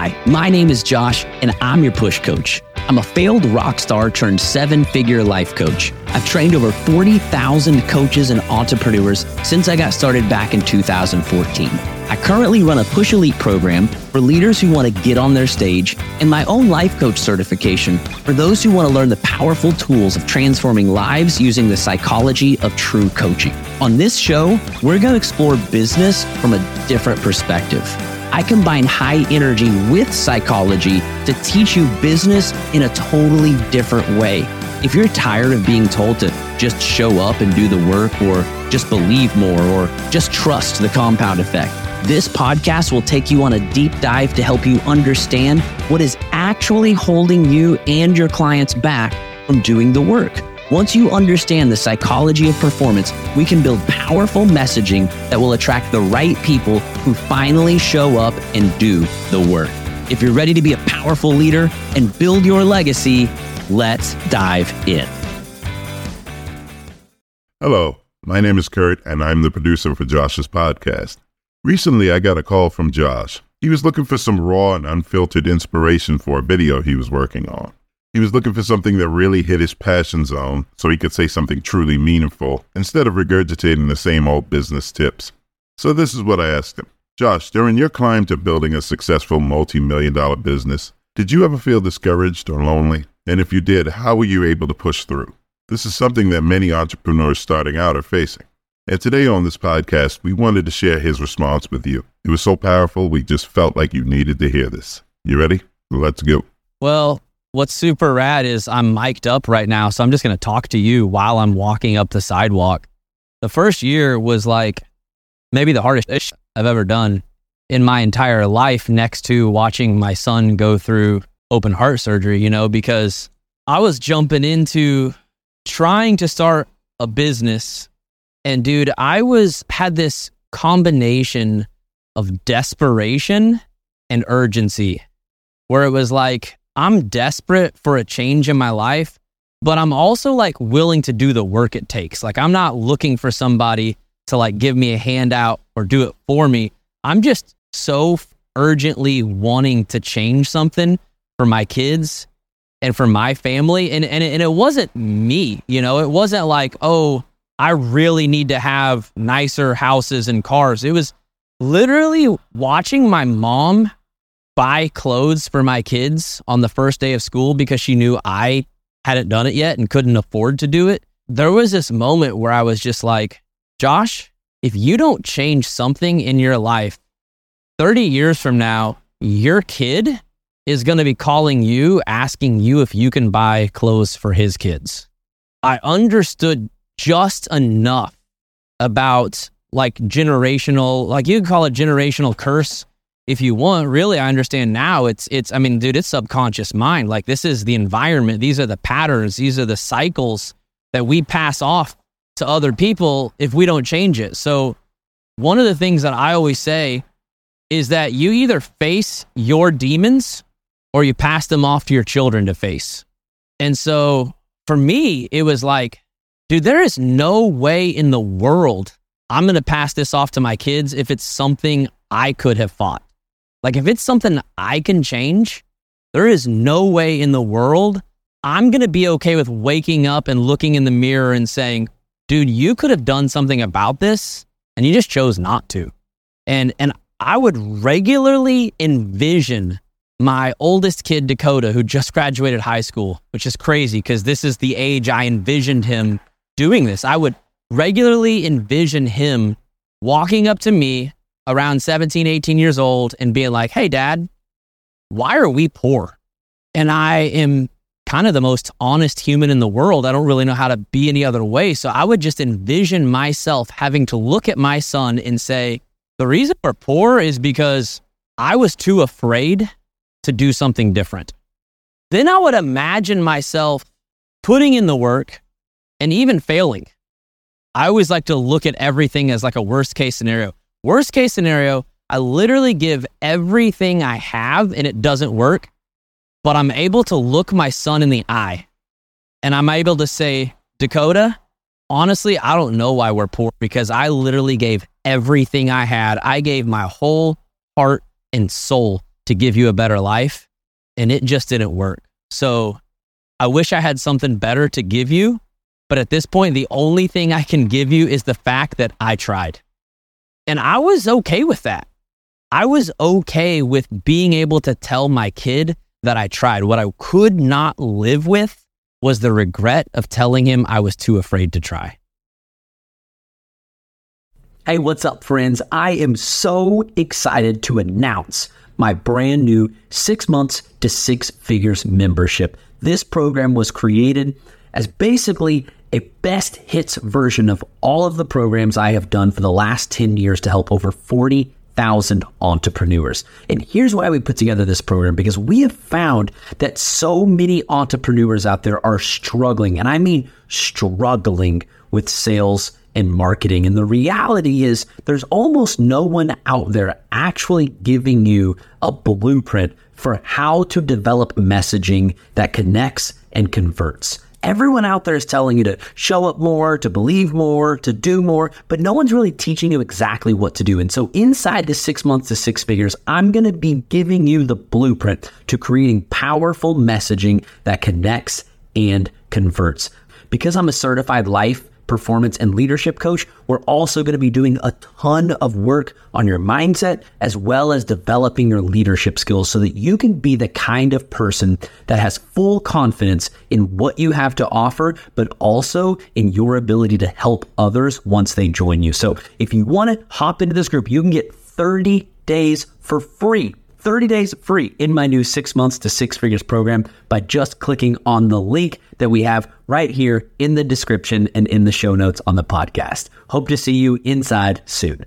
Hi, my name is Josh, and I'm your push coach. I'm a failed rock star turned seven figure life coach. I've trained over 40,000 coaches and entrepreneurs since I got started back in 2014. I currently run a Push Elite program for leaders who want to get on their stage and my own life coach certification for those who want to learn the powerful tools of transforming lives using the psychology of true coaching. On this show, we're going to explore business from a different perspective. I combine high energy with psychology to teach you business in a totally different way. If you're tired of being told to just show up and do the work, or just believe more, or just trust the compound effect, this podcast will take you on a deep dive to help you understand what is actually holding you and your clients back from doing the work. Once you understand the psychology of performance, we can build powerful messaging that will attract the right people who finally show up and do the work. If you're ready to be a powerful leader and build your legacy, let's dive in. Hello, my name is Kurt, and I'm the producer for Josh's podcast. Recently, I got a call from Josh. He was looking for some raw and unfiltered inspiration for a video he was working on. He was looking for something that really hit his passion zone so he could say something truly meaningful instead of regurgitating the same old business tips. So, this is what I asked him Josh, during your climb to building a successful multi million dollar business, did you ever feel discouraged or lonely? And if you did, how were you able to push through? This is something that many entrepreneurs starting out are facing. And today on this podcast, we wanted to share his response with you. It was so powerful, we just felt like you needed to hear this. You ready? Let's go. Well, what's super rad is I'm mic'd up right now. So I'm just going to talk to you while I'm walking up the sidewalk. The first year was like maybe the hardest I've ever done in my entire life next to watching my son go through open heart surgery, you know, because I was jumping into trying to start a business. And dude, I was had this combination of desperation and urgency where it was like, I'm desperate for a change in my life, but I'm also like willing to do the work it takes. Like I'm not looking for somebody to like give me a handout or do it for me. I'm just so urgently wanting to change something for my kids and for my family. And, and, and it wasn't me, you know, it wasn't like, oh, I really need to have nicer houses and cars. It was literally watching my mom buy clothes for my kids on the first day of school because she knew I hadn't done it yet and couldn't afford to do it. There was this moment where I was just like, Josh, if you don't change something in your life, 30 years from now, your kid is going to be calling you, asking you if you can buy clothes for his kids. I understood just enough about like generational, like you could call it generational curse if you want really i understand now it's it's i mean dude it's subconscious mind. Like this is the environment. These are the patterns. These are the cycles that we pass off to other people if we don't change it. So one of the things that i always say is that you either face your demons or you pass them off to your children to face. And so for me it was like dude there is no way in the world i'm going to pass this off to my kids if it's something i could have fought like if it's something I can change, there is no way in the world I'm going to be okay with waking up and looking in the mirror and saying, dude, you could have done something about this and you just chose not to. And, and I would regularly envision my oldest kid, Dakota, who just graduated high school, which is crazy because this is the age I envisioned him doing this. I would regularly envision him walking up to me around 17, 18 years old and being like, hey, dad, why are we poor? And I am kind of the most honest human in the world. I don't really know how to be any other way. So I would just envision myself having to look at my son and say, the reason we're poor is because I was too afraid to do something different. Then I would imagine myself putting in the work and even failing. I always like to look at everything as like a worst case scenario. Worst case scenario, I literally give everything I have and it doesn't work, but I'm able to look my son in the eye and I'm able to say, Dakota, honestly, I don't know why we're poor because I literally gave everything I had. I gave my whole heart and soul to give you a better life. And it just didn't work. So I wish I had something better to give you. But at this point, the only thing I can give you is the fact that I tried. And I was okay with that. I was okay with being able to tell my kid that I tried. What I could not live with was the regret of telling him I was too afraid to try. Hey, what's up, friends? I am so excited to announce my brand new six months to six figures membership. This program was created as basically a best hits version of all of the programs I have done for the last 10 years to help over 40,000 entrepreneurs. And here's why we put together this program because we have found that so many entrepreneurs out there are struggling, and I mean struggling with sales and marketing. And the reality is, there's almost no one out there actually giving you a blueprint for how to develop messaging that connects and converts. Everyone out there is telling you to show up more, to believe more, to do more, but no one's really teaching you exactly what to do. And so, inside the six months to six figures, I'm going to be giving you the blueprint to creating powerful messaging that connects and converts. Because I'm a certified life performance and leadership coach, we're also going to be doing a ton of work on your mindset as well as developing your leadership skills so that you can be the kind of person that has full confidence in what you have to offer, but also in your ability to help others once they join you. So if you want to hop into this group, you can get 30 days for free 30 days free in my new six months to six figures program by just clicking on the link that we have right here in the description and in the show notes on the podcast. Hope to see you inside soon.